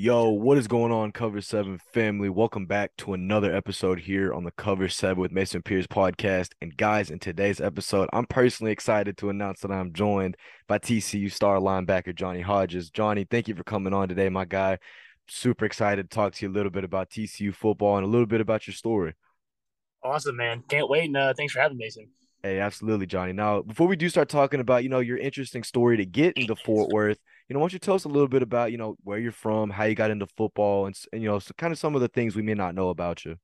Yo, what is going on, Cover 7 family? Welcome back to another episode here on the Cover 7 with Mason Pierce podcast. And guys, in today's episode, I'm personally excited to announce that I'm joined by TCU star linebacker Johnny Hodges. Johnny, thank you for coming on today, my guy. Super excited to talk to you a little bit about TCU football and a little bit about your story. Awesome, man. Can't wait. And uh, thanks for having me, Mason. Hey, absolutely, Johnny. Now, before we do start talking about, you know, your interesting story to get into Fort Worth, you know, why don't you tell us a little bit about, you know, where you're from, how you got into football, and, and you know, so kind of some of the things we may not know about you.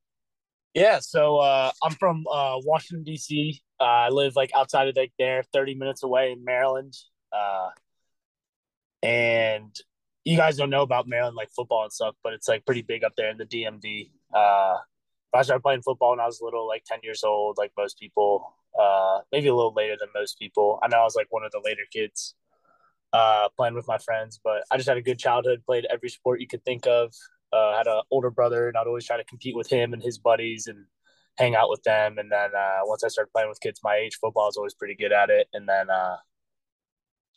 Yeah, so uh, I'm from uh, Washington D.C. Uh, I live like outside of like there, 30 minutes away in Maryland. Uh, and you guys don't know about Maryland like football and stuff, but it's like pretty big up there in the DMV. I started playing football when I was a little, like 10 years old, like most people uh, maybe a little later than most people. I know I was like one of the later kids uh, playing with my friends, but I just had a good childhood. Played every sport you could think of. Uh, had an older brother, and I'd always try to compete with him and his buddies and hang out with them. And then uh, once I started playing with kids my age, football, I was always pretty good at it. And then uh,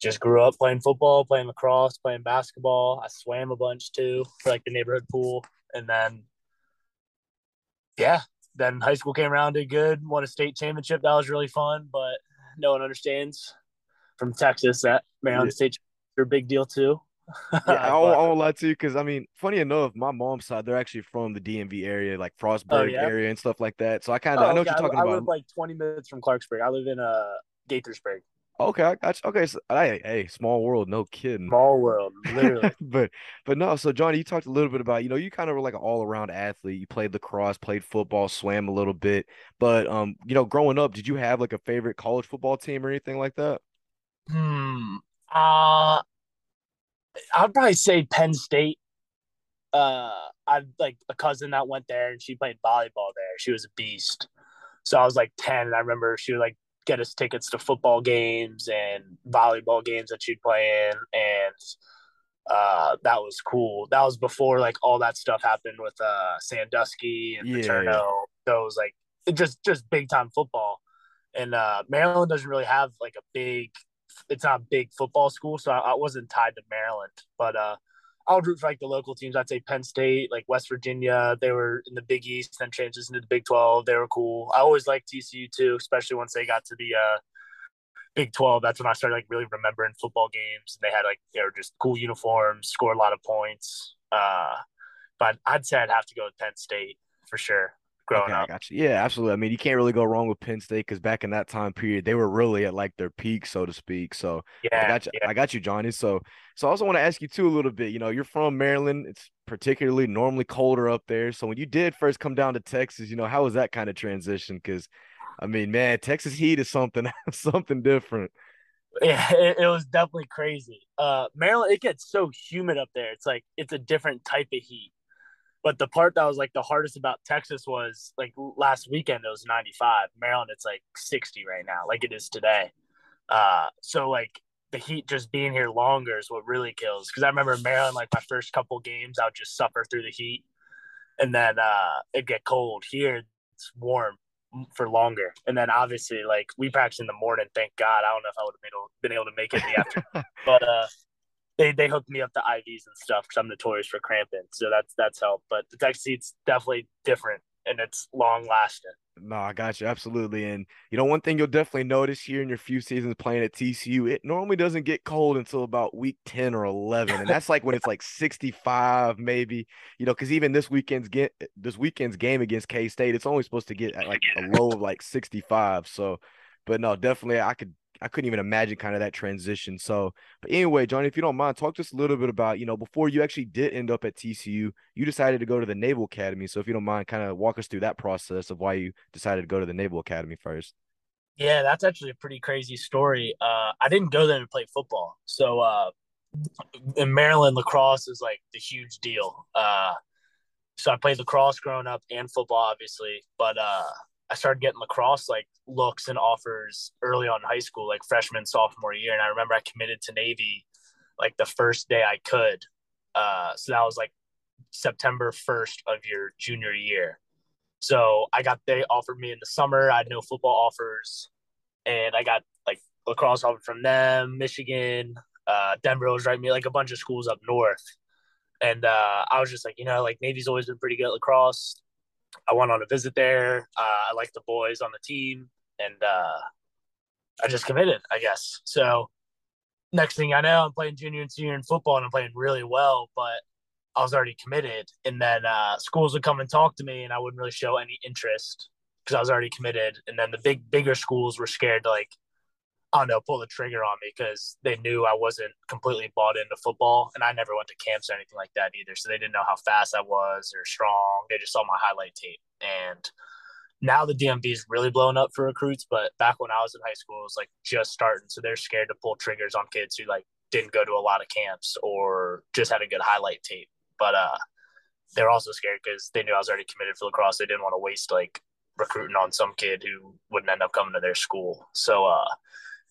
just grew up playing football, playing lacrosse, playing basketball. I swam a bunch too for like the neighborhood pool, and then yeah, then high school came around, did good, won a state championship. That was really fun, but no one understands from Texas that Maryland yeah. State are a big deal too. yeah, I won't, I won't lie to you because I mean, funny enough, my mom's side they're actually from the DMV area, like Frostburg oh, yeah? area and stuff like that. So I kind of oh, I know okay. what you're talking I, about. I live like 20 minutes from Clarksburg. I live in uh Gaithersburg. Okay, I got you. Okay, so hey, hey, small world, no kidding. Small world, literally. but but no, so Johnny, you talked a little bit about, you know, you kind of were like an all around athlete. You played lacrosse, played football, swam a little bit. But um, you know, growing up, did you have like a favorite college football team or anything like that? Hmm. Uh I'd probably say Penn State. Uh I like a cousin that went there and she played volleyball there. She was a beast. So I was like 10 and I remember she would like get us tickets to football games and volleyball games that she'd play in and uh, that was cool. That was before like all that stuff happened with uh, Sandusky and yeah. Paterno. So it was like it just just big time football. And uh, Maryland doesn't really have like a big. It's not a big football school, so I, I wasn't tied to Maryland. But I would root for like the local teams. I'd say Penn State, like West Virginia. They were in the Big East, then transitioned to the Big Twelve. They were cool. I always liked TCU too, especially once they got to the uh, Big Twelve. That's when I started like really remembering football games. They had like they were just cool uniforms, score a lot of points. Uh, but I'd say I'd have to go with Penn State for sure growing okay, up. Yeah, absolutely. I mean, you can't really go wrong with Penn State because back in that time period, they were really at like their peak, so to speak. So yeah, I got you. Yeah. I got you, Johnny. So, so I also want to ask you too a little bit. You know, you're from Maryland. It's particularly normally colder up there. So when you did first come down to Texas, you know, how was that kind of transition? Because, I mean, man, Texas heat is something something different. Yeah, it, it was definitely crazy. Uh, Maryland, it gets so humid up there. It's like it's a different type of heat but the part that was like the hardest about Texas was like last weekend it was 95. Maryland it's like 60 right now, like it is today. Uh, so like the heat just being here longer is what really kills. Because I remember Maryland, like my first couple games, I would just suffer through the heat, and then uh, it get cold. Here it's warm for longer, and then obviously like we practice in the morning. Thank God. I don't know if I would have been able to make it in the afternoon, but uh, they they hooked me up to IVs and stuff because I'm notorious for cramping. So that's that's helped. But the Texas heat's definitely different and it's long lasting. No, I got you absolutely. And you know, one thing you'll definitely notice here in your few seasons playing at TCU, it normally doesn't get cold until about week 10 or 11. And that's like when it's like 65, maybe, you know, because even this weekend's get this weekend's game against K State, it's only supposed to get at like a low of like 65. So, but no, definitely I could I couldn't even imagine kind of that transition. So, but anyway, Johnny, if you don't mind, talk just a little bit about, you know, before you actually did end up at TCU, you decided to go to the Naval Academy. So, if you don't mind, kind of walk us through that process of why you decided to go to the Naval Academy first. Yeah, that's actually a pretty crazy story. Uh, I didn't go there to play football. So, uh, in Maryland, lacrosse is like the huge deal. Uh, so I played lacrosse growing up and football, obviously, but uh, I started getting lacrosse like looks and offers early on in high school, like freshman, sophomore year. And I remember I committed to Navy like the first day I could. Uh, so that was like September 1st of your junior year. So I got, they offered me in the summer. I had no football offers. And I got like lacrosse offer from them, Michigan, uh, Denver was right me, like a bunch of schools up north. And uh, I was just like, you know, like Navy's always been pretty good at lacrosse. I went on a visit there. Uh, I like the boys on the team, and uh, I just committed, I guess. So next thing I know, I'm playing junior and senior in football, and I'm playing really well. But I was already committed, and then uh, schools would come and talk to me, and I wouldn't really show any interest because I was already committed. And then the big, bigger schools were scared to like, I don't know, pull the trigger on me because they knew I wasn't completely bought into football, and I never went to camps or anything like that either. So they didn't know how fast I was or strong. They just saw my highlight tape, and now the DMV is really blowing up for recruits, but back when I was in high school, it was like just starting. So they're scared to pull triggers on kids who like didn't go to a lot of camps or just had a good highlight tape. But uh, they're also scared because they knew I was already committed for lacrosse. They didn't want to waste like recruiting on some kid who wouldn't end up coming to their school. So uh,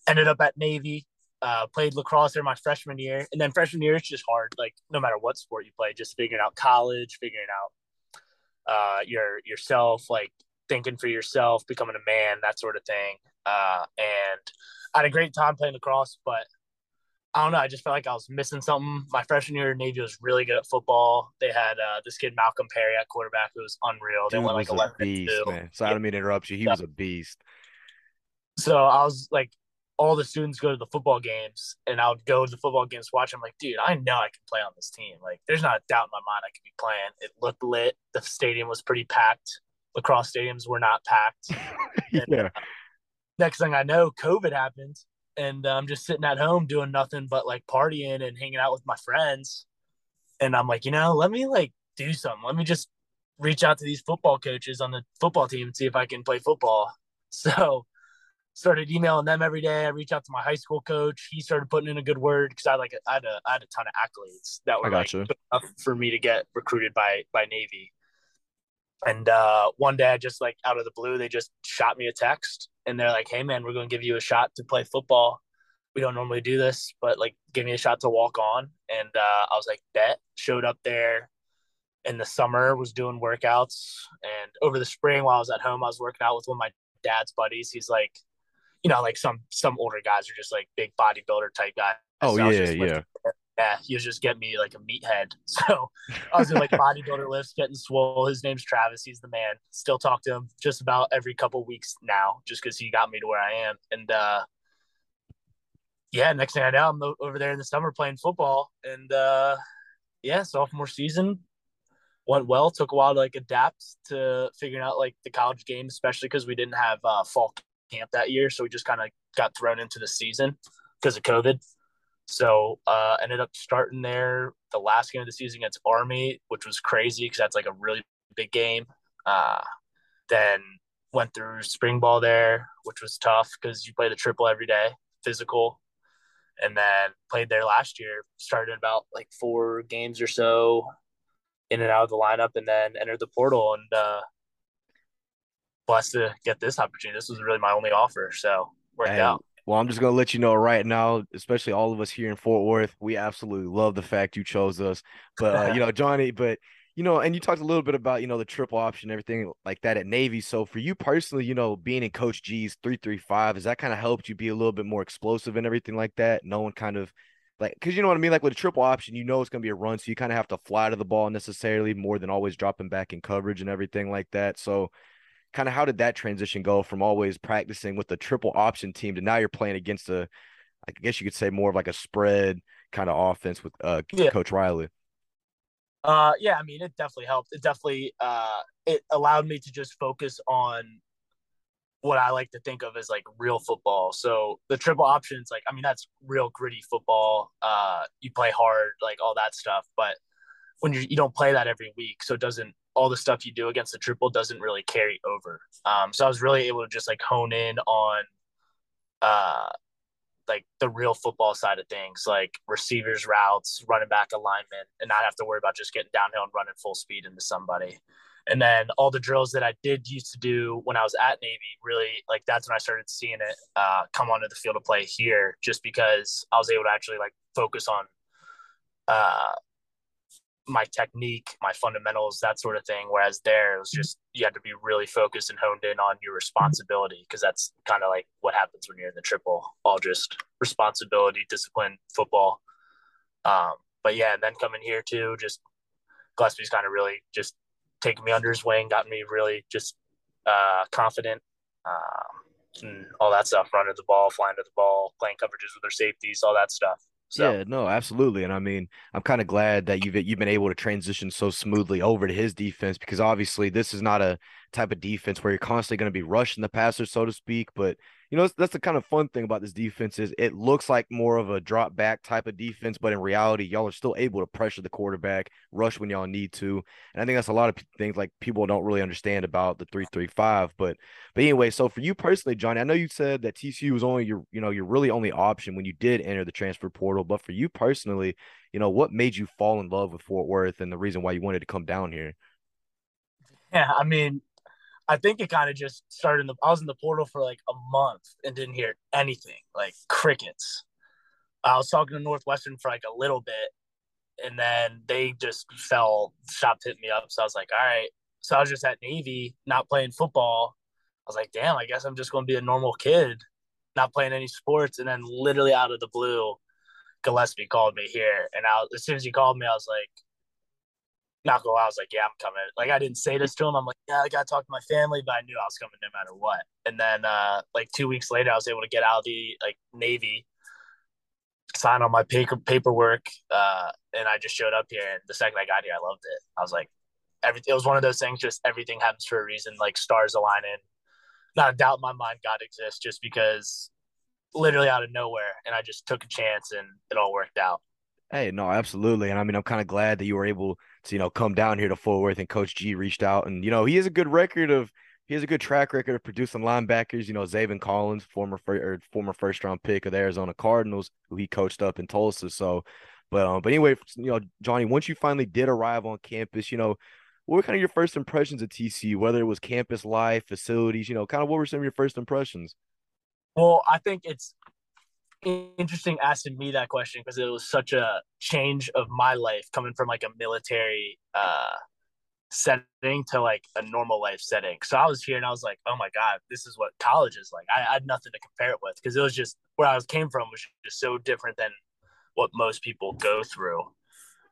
ended up at Navy. Uh, played lacrosse there my freshman year, and then freshman year it's just hard. Like no matter what sport you play, just figuring out college, figuring out uh, your yourself, like thinking for yourself, becoming a man, that sort of thing. Uh, and I had a great time playing lacrosse, but I don't know. I just felt like I was missing something. My freshman year, Navy was really good at football. They had uh, this kid Malcolm Perry at quarterback who was unreal. They Dude went like was a 11 beast, man. Sorry, I don't mean to interrupt you. He Yeah. was a beast. So I was like, all the students go to the football games, and I would go to the football games, watch. I'm like, dude, I know I can play on this team. Like, there's not a doubt in my mind I could be playing. It looked lit. The stadium was pretty packed. Lacrosse stadiums were not packed. yeah. Uh, next thing I know, COVID happened, and uh, I'm just sitting at home doing nothing but like partying and hanging out with my friends. And I'm like, you know, let me like do something. Let me just reach out to these football coaches on the football team and see if I can play football. So started emailing them every day. I reached out to my high school coach. He started putting in a good word because I like I had a I had a ton of accolades that were like enough for me to get recruited by by Navy. And uh, one day, I just like out of the blue, they just shot me a text, and they're like, "Hey, man, we're going to give you a shot to play football. We don't normally do this, but like, give me a shot to walk on." And uh, I was like, "Bet." Showed up there in the summer, was doing workouts, and over the spring, while I was at home, I was working out with one of my dad's buddies. He's like, you know, like some some older guys are just like big bodybuilder type guys. Oh So yeah, yeah. yeah, he was just getting me like a meathead. So I was in like bodybuilder lifts, getting swole. His name's Travis. He's the man. Still talk to him just about every couple weeks now, just because he got me to where I am. And uh, yeah, next thing I know, I'm over there in the summer playing football. And uh, yeah, sophomore season went well. Took a while to like adapt to figuring out like the college game, especially because we didn't have uh, fall camp that year, so we just kind of got thrown into the season because of COVID. So uh, ended up starting there the last game of the season against Army, which was crazy because that's like a really big game. Uh, then went through spring ball there, which was tough because you play the triple every day, physical. And then played there last year, started about like four games or so in and out of the lineup, and then entered the portal and uh, blessed to get this opportunity. This was really my only offer, so worked Hey, out. well, I'm just gonna let you know right now, especially all of us here in Fort Worth, we absolutely love the fact you chose us. But uh, you know, Johnny, but you know, and you talked a little bit about you know the triple option, everything like that at Navy. So for you personally, you know, being in Coach G's three three five, has that kind of helped you be a little bit more explosive and everything like that? No one kind of like because you know what I mean. Like with a triple option, you know it's gonna be a run, so you kind of have to fly to the ball necessarily more than always dropping back in coverage and everything like that. So kind of how did that transition go from always practicing with the triple option team to now you're playing against a I guess you could say more of like a spread kind of offense with uh Yeah. Coach Riley. Uh, yeah, I mean, it definitely helped. It definitely uh, it allowed me to just focus on what I like to think of as like real football. So the triple options, like, I mean, that's real gritty football. Uh, you play hard, like all that stuff. But when you you don't play that every week, so it doesn't all the stuff you do against the triple doesn't really carry over. Um, so I was really able to just like hone in on uh like the real football side of things, like receivers routes, running back alignment, and not have to worry about just getting downhill and running full speed into somebody. And then all the drills that I did used to do when I was at Navy, really like that's when I started seeing it uh, come onto the field of play here, just because I was able to actually like focus on uh, my technique, my fundamentals, that sort of thing. Whereas there, it was just you had to be really focused and honed in on your responsibility because that's kind of like what happens when you're in the triple, all just responsibility, discipline, football. Um, but yeah, and then coming here too, just Gillespie's kind of really just taking me under his wing, got me really just uh, confident, um, and all that stuff, running the ball, flying to the ball, playing coverages with their safeties, all that stuff. So. Yeah, no, absolutely. And I mean, I'm kind of glad that you've you've been able to transition so smoothly over to his defense because obviously this is not a type of defense where you're constantly going to be rushing the passer, so to speak. But you know, that's, that's the kind of fun thing about this defense is it looks like more of a drop back type of defense, but in reality, y'all are still able to pressure the quarterback, rush when y'all need to. And I think that's a lot of things like people don't really understand about the three three five. But but anyway, so for you personally, Johnny, I know you said that TCU was only your you know your really only option when you did enter the transfer portal. But for you personally, you know, what made you fall in love with Fort Worth and the reason why you wanted to come down here? Yeah, I mean, I think it kind of just started in the. I was in the portal for like a month and didn't hear anything, like crickets. I was talking to Northwestern for like a little bit, and then they just fell, stopped hitting me up. So I was like, all right. So I was just at Navy, not playing football. I was like, damn, I guess I'm just going to be a normal kid, not playing any sports. And then literally out of the blue, Gillespie called me here, and I, as soon as he called me, I was like, not I was like, yeah, I'm coming. Like I didn't say this to him. I'm like, yeah, I gotta talk to my family, but I knew I was coming no matter what. And then uh like two weeks later, I was able to get out of the like Navy, sign on my paper paperwork, uh, and I just showed up here. And the second I got here, I loved it. I was like, everything. It was one of those things. Just everything happens for a reason. Like stars aligning. Not a doubt in my mind, God exists, just because literally out of nowhere, and I just took a chance, and it all worked out. Hey, no, absolutely. And I mean, I'm kind of glad that you were able to, you know, come down here to Fort Worth and Coach G reached out. And, you know, he has a good record of, he has a good track record of producing linebackers. You know, Zaven Collins, former or former first round pick of the Arizona Cardinals, who he coached up in Tulsa. So, but, um, but anyway, you know, Johnny, once you finally did arrive on campus, you know, what were kind of your first impressions of TCU, whether it was campus life, facilities, you know, kind of what were some of your first impressions? Well, I think it's interesting asking me that question because it was such a change of my life coming from like a military uh setting to like a normal life setting. So I was here and I was like, oh my God, this is what college is like. I, I had nothing to compare it with because it was just where I was came from was just so different than what most people go through.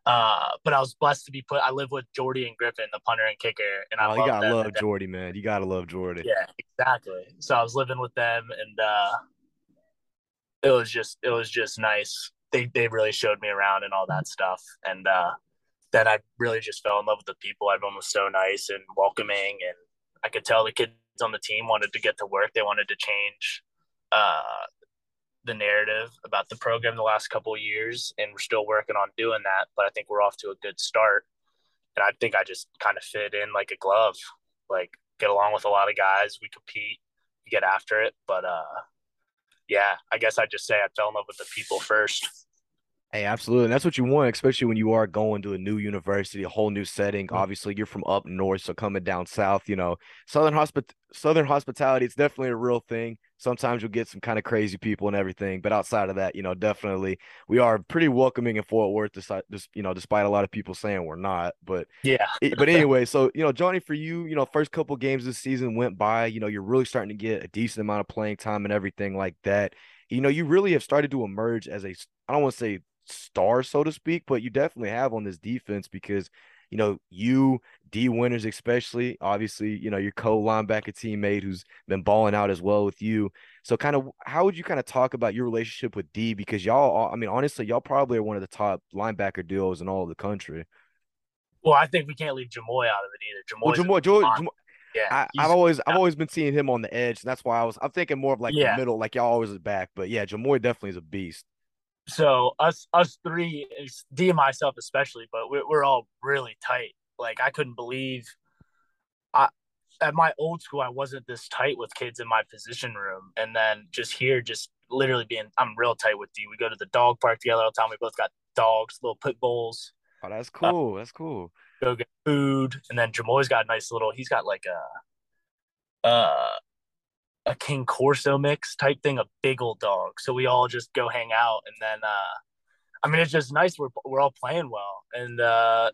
Uh, but I was blessed to be put. I live with Jordy and Griffin, the punter and kicker, and I oh, you gotta love Jordy, man. You gotta love Jordy. Yeah, exactly. So I was living with them, and uh, it was just it was just nice. They they really showed me around and all that stuff, and uh, then I really just fell in love with the people. Everyone was so nice and welcoming, and I could tell the kids on the team wanted to get to work. They wanted to change uh, the narrative about the program the last couple of years, and we're still working on doing that. But I think we're off to a good start, and I think I just kind of fit in like a glove. Like get along with a lot of guys. We compete, we get after it, but uh, yeah, I guess I'd just say I fell in love with the people first. Hey, absolutely. And that's what you want, especially when you are going to a new university, a whole new setting. Mm-hmm. Obviously, you're from up north, so coming down south, you know, southern hospit southern hospitality, it's definitely a real thing. Sometimes you'll get some kind of crazy people and everything, but outside of that, you know, definitely we are pretty welcoming in Fort Worth, despite just you know, despite a lot of people saying we're not. But yeah, but anyway, so you know, Johnny, for you, you know, first couple games this season went by, you know, you're really starting to get a decent amount of playing time and everything like that. You know, you really have started to emerge as a I don't want to say star, so to speak, but you definitely have on this defense because you know, you, D Winters, especially, obviously, you know, your co linebacker teammate who's been balling out as well with you. So, kind of, how would you kind of talk about your relationship with D? Because y'all, I mean, honestly, y'all probably are one of the top linebacker duos in all of the country. Well, I think we can't leave Jamoi out of it either. Jamoi, well, Jamoi, Jamoi, Jamoi yeah, I, have always I've always been seeing him on the edge, and that's why I was I'm thinking more of like yeah. the middle, like y'all always is back. But yeah, Jamoi definitely is a beast. So us us three, D and myself especially, but we're we're all really tight. Like I couldn't believe, I at my old school I wasn't this tight with kids in my position room, and then just here, just literally being I'm real tight with D. We go to the dog park together all the time. We both got dogs, little pit bulls. Oh, that's uh, cool. Uh, that's cool. Go get food, and then Jamoi's got a nice little. He's got like a, uh, a King Corso mix type thing, a big old dog. So we all just go hang out, and then uh, I mean, it's just nice. We're we're all playing well, and uh,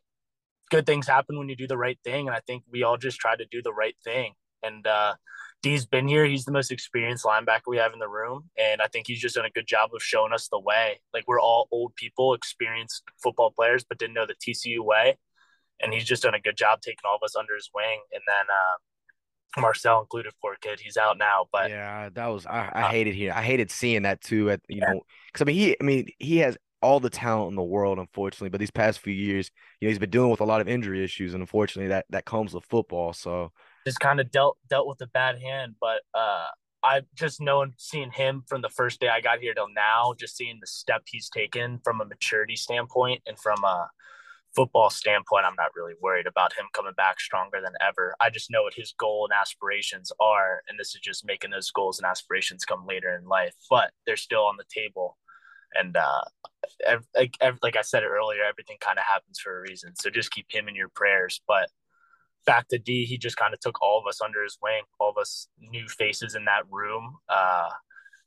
good things happen when you do the right thing. And I think we all just try to do the right thing. And uh, D's been here. He's the most experienced linebacker we have in the room, and I think he's just done a good job of showing us the way. Like we're all old people, experienced football players, but didn't know the TCU way, and he's just done a good job taking all of us under his wing. And then uh, Marcel included, poor kid, he's out now. But yeah, that was I, I uh, hated here. I hated seeing that too. At you yeah. know, because I mean he, I mean he has all the talent in the world, unfortunately. But these past few years, you know, he's been dealing with a lot of injury issues, and unfortunately, that that comes with football. So just kind of dealt dealt with a bad hand. But uh, I just knowing seeing him from the first day I got here till now, just seeing the step he's taken from a maturity standpoint and from a football standpoint, I'm not really worried about him coming back stronger than ever. I just know what his goal and aspirations are, and this is just making those goals and aspirations come later in life. But they're still on the table, and uh, like like I said earlier, everything kind of happens for a reason. So just keep him in your prayers. But back to D, he just kind of took all of us under his wing, all of us new faces in that room. Uh,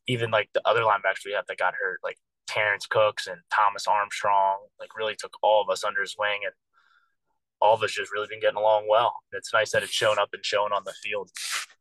even like the other linebackers we have that got hurt, like Terrence Cooks and Thomas Armstrong, like really took all of us under his wing. And all of us just really been getting along well. It's nice that it's shown up and shown on the field.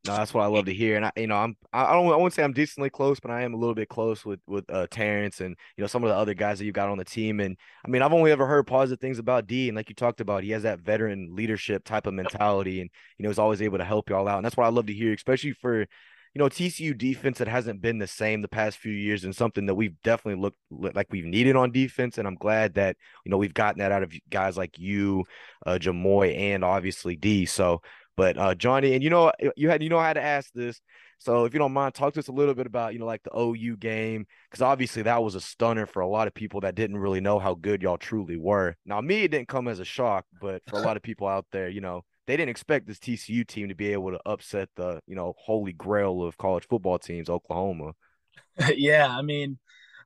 No, that's what I love to hear. And I, you know, I'm I don't I won't say I'm decently close, but I am a little bit close with with uh, Terrence and you know some of the other guys that you got on the team. And I mean, I've only ever heard positive things about D. And like you talked about, he has that veteran leadership type of mentality, and you know, he's always able to help y'all out. And that's what I love to hear, especially for you know, TCU defense that hasn't been the same the past few years and something that we've definitely looked like we've needed on defense. And I'm glad that, you know, we've gotten that out of guys like you, uh, Jamoi, and obviously D. So, but uh, Johnny, and you know, you had, you know, I had to ask this. So if you don't mind, talk to us a little bit about, you know, like the OU game, because obviously that was a stunner for a lot of people that didn't really know how good y'all truly were. Now, me, it didn't come as a shock, but for a lot of people out there, you know, they didn't expect this TCU team to be able to upset the, you know, holy grail of college football teams, Oklahoma. yeah, I mean,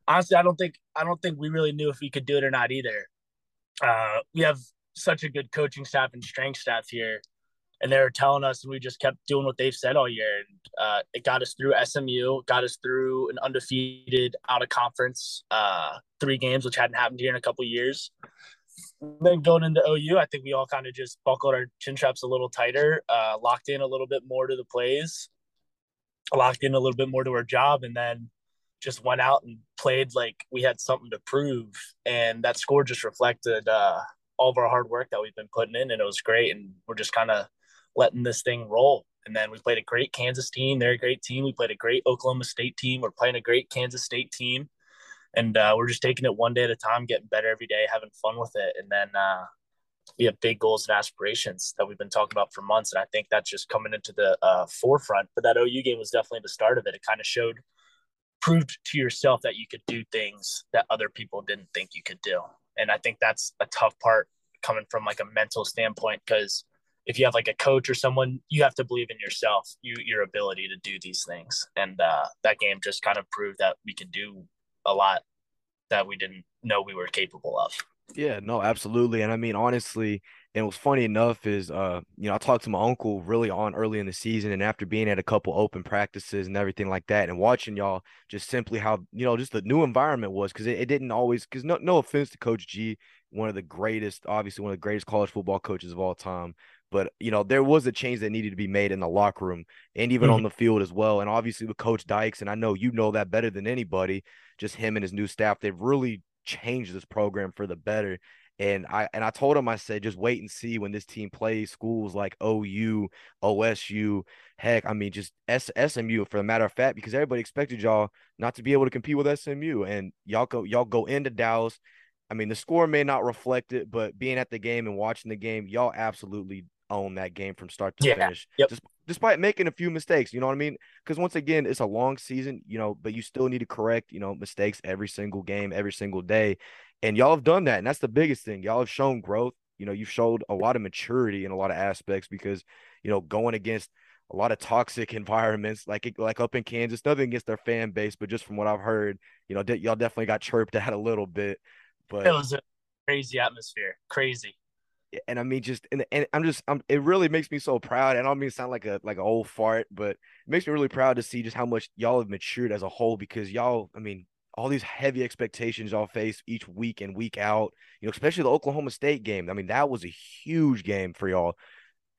honestly, I don't think I don't think we really knew if we could do it or not either. Uh, we have such a good coaching staff and strength staff here, and they were telling us, and we just kept doing what they've said all year, and uh, it got us through SMU, got us through an undefeated out of conference uh, three games, which hadn't happened here in a couple years then going into OU, I think we all kind of just buckled our chin straps a little tighter, uh, locked in a little bit more to the plays, locked in a little bit more to our job, and then just went out and played like we had something to prove. And that score just reflected uh, all of our hard work that we've been putting in, and it was great. And we're just kind of letting this thing roll. And then we played a great Kansas team. They're a great team. We played a great Oklahoma State team. We're playing a great Kansas State team and uh, we're just taking it one day at a time, getting better every day, having fun with it, and then uh, we have big goals and aspirations that we've been talking about for months, and I think that's just coming into the uh, forefront. But that OU game was definitely the start of it. It kind of showed, proved to yourself that you could do things that other people didn't think you could do, and I think that's a tough part coming from like a mental standpoint because if you have like a coach or someone, you have to believe in yourself, you your ability to do these things. And uh, that game just kind of proved that we can do a lot that we didn't know we were capable of. Yeah, no, absolutely. And I mean, honestly, and what's funny enough is, uh, you know, I talked to my uncle really on early in the season, and after being at a couple open practices and everything like that, and watching y'all just simply how you know just the new environment was, because it, it didn't always, because no, no offense to Coach G, one of the greatest, obviously one of the greatest college football coaches of all time, but you know there was a change that needed to be made in the locker room and even mm-hmm. on the field as well and obviously with coach dykes and i know you know that better than anybody just him and his new staff they've really changed this program for the better and i and i told him i said just wait and see when this team plays schools like ou osu heck i mean just S- smu for the matter of fact because everybody expected y'all not to be able to compete with smu and y'all go y'all go into dallas I mean, the score may not reflect it, but being at the game and watching the game, y'all absolutely own that game from start to yeah. finish. Yep. Just, despite making a few mistakes, you know what I mean? Because once again, it's a long season, you know, but you still need to correct, you know, mistakes every single game, every single day. And y'all have done that. And that's the biggest thing. Y'all have shown growth. You know, you've showed a lot of maturity in a lot of aspects because, you know, going against a lot of toxic environments, like like up in Kansas, nothing against their fan base, but just from what I've heard, you know, y'all definitely got chirped at a little bit. But it was a crazy atmosphere, crazy and I mean, just and, and I'm just, I'm, it really makes me so proud. And I don't mean sound like a like an old fart, but it makes me really proud to see just how much y'all have matured as a whole. Because y'all, I mean, all these heavy expectations y'all face each week and week out. You know, especially the Oklahoma State game. I mean, that was a huge game for y'all.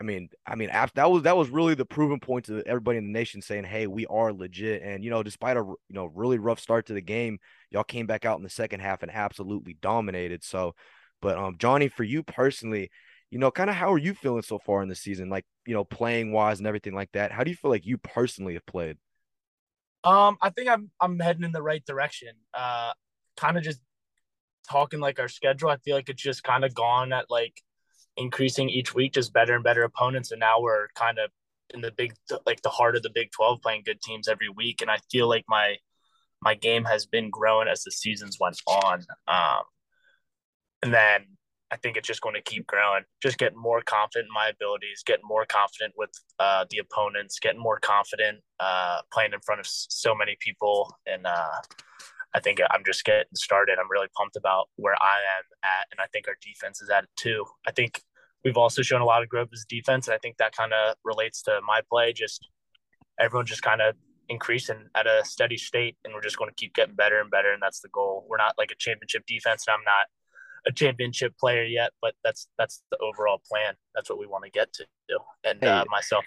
I mean, I mean, that was that was really the proven point to everybody in the nation saying, "Hey, we are legit." And you know, despite a you know really rough start to the game, y'all came back out in the second half and absolutely dominated. So, but um, Johnny, for you personally, you know, kind of how are you feeling so far in the season? Like, you know, playing wise and everything like that. How do you feel like you personally have played? Um, I think I'm I'm heading in the right direction. Uh, kind of just talking like our schedule. I feel like it's just kind of gone at like increasing each week, just better and better opponents, and now we're kind of in the big like the heart of the Big Twelve, playing good teams every week, and I feel like my my game has been growing as the seasons went on. Um, and then I think it's just going to keep growing. Just getting more confident in my abilities, getting more confident with uh, the opponents, getting more confident uh, playing in front of so many people. And uh, I think I'm just getting started. I'm really pumped about where I am at, and I think our defense is at it too. I think we've also shown a lot of growth as defense, and I think that kind of relates to my play. Just everyone just kind of increasing at a steady state, and we're just going to keep getting better and better, and that's the goal. We're not like a championship defense, and I'm not a championship player yet, but that's that's the overall plan. That's what we want to get to, and hey. uh, myself.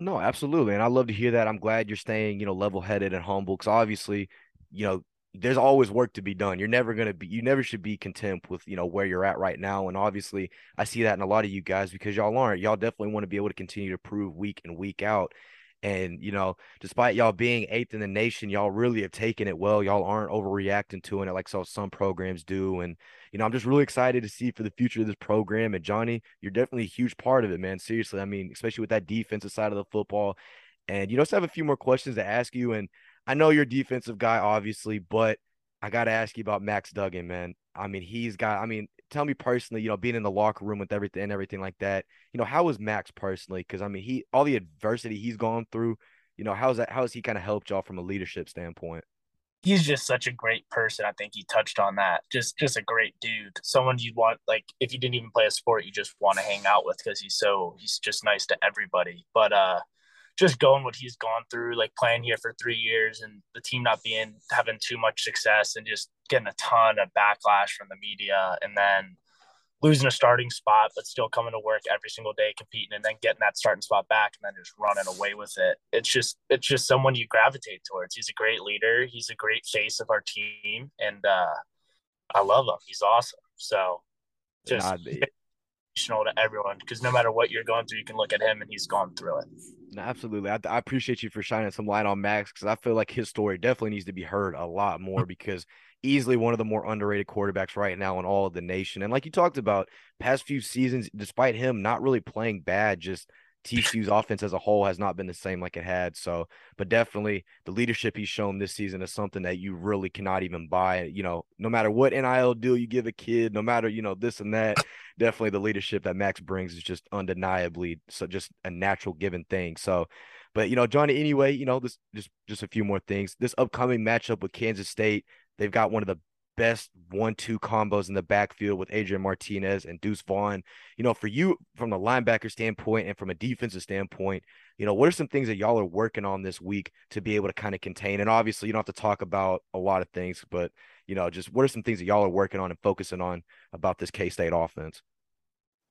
No, absolutely, and I love to hear that. I'm glad you're staying, you know, level headed and humble, because obviously, you know, there's always work to be done. You're never going to be, you never should be content with, you know, where you're at right now. And obviously, I see that in a lot of you guys because y'all aren't. Y'all definitely want to be able to continue to prove week and week out. And, you know, despite y'all being eighth in the nation, y'all really have taken it well. Y'all aren't overreacting to it like so some programs do. And, you know, I'm just really excited to see for the future of this program. And Johnny, you're definitely a huge part of it, man. Seriously. I mean, especially with that defensive side of the football. And you know, just have a few more questions to ask you. And I know you're a defensive guy, obviously, but I gotta ask you about Max Duggan, man. I mean, he's got I mean, tell me personally, you know, being in the locker room with everything and everything like that, you know, how was Max personally? Because I mean, he all the adversity he's gone through, you know, how's that? How has he kind of helped y'all from a leadership standpoint? He's just such a great person. I think he touched on that. Just, just a great dude. Someone you'd want, like, if you didn't even play a sport, you just want to hang out with because he's so he's just nice to everybody. But uh, just going what he's gone through, like playing here for three years and the team not being having too much success and just getting a ton of backlash from the media, and then losing a starting spot, but still coming to work every single day, competing, and then getting that starting spot back, and then just running away with it. It's just it's just someone you gravitate towards. He's a great leader. He's a great face of our team, and uh, I love him. He's awesome. So just to everyone because no matter what you're going through, you can look at him and he's gone through it. Absolutely. I, I appreciate you for shining some light on Max because I feel like his story definitely needs to be heard a lot more because easily one of the more underrated quarterbacks right now in all of the nation. And like you talked about, past few seasons, despite him not really playing bad, just TCU's offense as a whole has not been the same like it had. So, but definitely the leadership he's shown this season is something that you really cannot even buy. You know, no matter what NIL deal you give a kid, no matter, you know, this and that, definitely the leadership that Max brings is just undeniably so just a natural given thing. So, but you know, Johnny, anyway, you know, this just just a few more things. This upcoming matchup with Kansas State, They've got one of the best one-two combos in the backfield with Adrian Martinez and Deuce Vaughn. You know, for you from the linebacker standpoint and from a defensive standpoint, you know, what are some things that y'all are working on this week to be able to kind of contain? And obviously, you don't have to talk about a lot of things, but you know, just what are some things that y'all are working on and focusing on about this K State offense?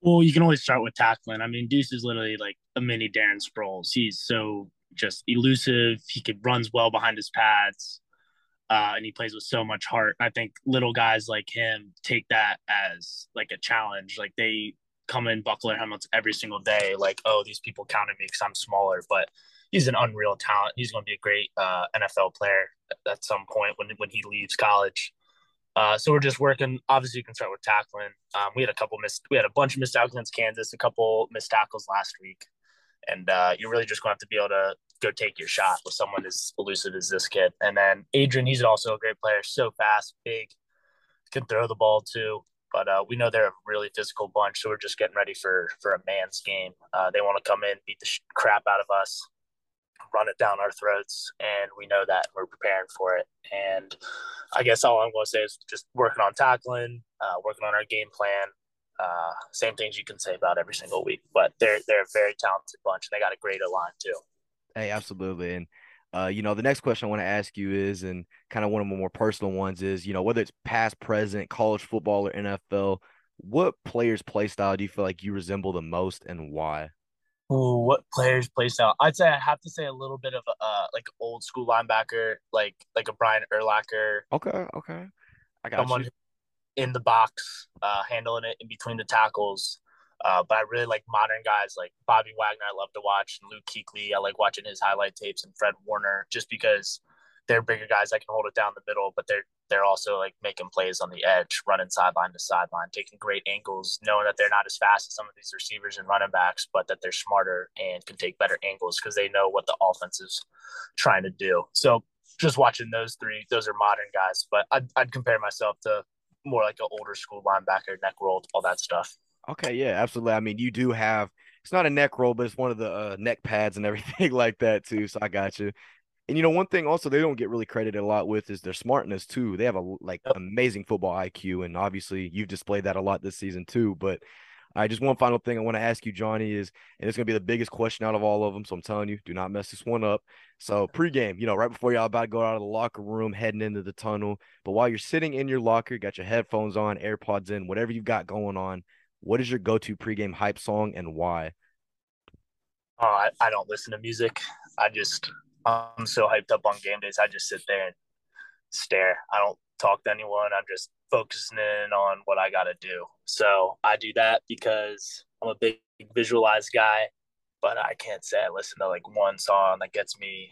Well, you can always start with tackling. I mean, Deuce is literally like a mini Darren Sproles. He's so just elusive. He could runs well behind his pads uh, and he plays with so much heart. I think little guys like him take that as like a challenge. Like they come in, their helmets every single day. Like, oh, these people counted me because I'm smaller, but he's an unreal talent. He's going to be a great uh, NFL player at some point when when he leaves college. Uh, so we're just working. Obviously, you can start with tackling. Um, we had a couple missed. We had a bunch of missed tackles against Kansas. A couple missed tackles last week, and uh, you're really just going to have to be able to go take your shot with someone as elusive as this kid. And then Adrian, he's also a great player, so fast, big, can throw the ball too. But uh, we know they're a really physical bunch, so we're just getting ready for for a man's game. Uh, they want to come in, beat the sh- crap out of us, run it down our throats, and we know that we're preparing for it. And I guess all I'm going to say is just working on tackling, uh, working on our game plan. Uh, same things you can say about every single week, but they're they're a very talented bunch, and they got a great line too. Hey, absolutely. And uh, you know, the next question I want to ask you is, and kind of one of the more personal ones is, you know, whether it's past, present, college football or NFL, what players' play style do you feel like you resemble the most and why? Ooh, what players play style? I'd say I have to say a little bit of a uh, like old school linebacker, like like a Brian Urlacher. Okay, okay, I got someone you. in the box, uh, handling it in between the tackles. Uh, but I really like modern guys like Bobby Wagner. I love to watch and Luke Kuechly. I like watching his highlight tapes and Fred Warner just because they're bigger guys that can hold it down the middle, but they're they're also like making plays on the edge, running sideline to sideline, taking great angles, knowing that they're not as fast as some of these receivers and running backs, but that they're smarter and can take better angles because they know what the offense is trying to do. So just watching those three, those are modern guys, but I'd, I'd compare myself to more like an older school linebacker, neck rolled, all that stuff. Okay, yeah, absolutely. I mean, you do have it's not a neck roll, but it's one of the uh, neck pads and everything like that too. So I got you. And you know, one thing also they don't get really credited a lot with is their smartness too. They have a like amazing football IQ, and obviously you've displayed that a lot this season too. But I just one final thing I want to ask you, Johnny, is and it's gonna be the biggest question out of all of them. So I'm telling you, do not mess this one up. So pregame, you know, right before y'all about to go out of the locker room, heading into the tunnel, but while you're sitting in your locker, got your headphones on, AirPods in, whatever you've got going on, what is your go-to pregame hype song and why? Oh, I, I don't listen to music. I just I'm so hyped up on game days. I just sit there and stare. I don't talk to anyone. I'm just focusing in on what I got to do. So I do that because I'm a big visualized guy, but I can't say I listen to like one song that gets me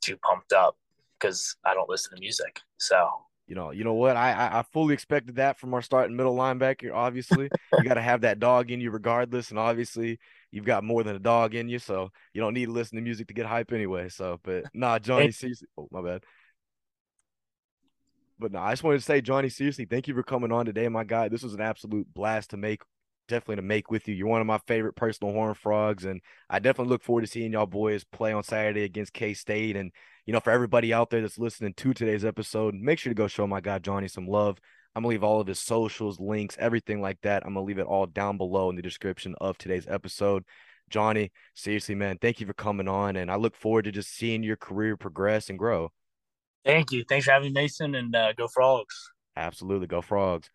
too pumped up because I don't listen to music. So you know, you know what? I I fully expected that from our starting middle linebacker. Obviously, you got to have that dog in you, regardless. And obviously, you've got more than a dog in you, so you don't need to listen to music to get hype anyway. So, but nah, Johnny, seriously, oh my bad. But no, I just wanted to say, Johnny, seriously, thank you for coming on today, my guy. This was an absolute blast to make, definitely to make with you. You're one of my favorite personal horn frogs, and I definitely look forward to seeing y'all boys play on Saturday against K State. And you know, for everybody out there that's listening to today's episode, make sure to go show my guy Johnny some love. I'm gonna leave all of his socials, links, everything like that. I'm gonna leave it all down below in the description of today's episode. Johnny, seriously, man, thank you for coming on, and I look forward to just seeing your career progress and grow. Thank you. Thanks for having me, Mason, and uh, go Frogs. Absolutely, go Frogs.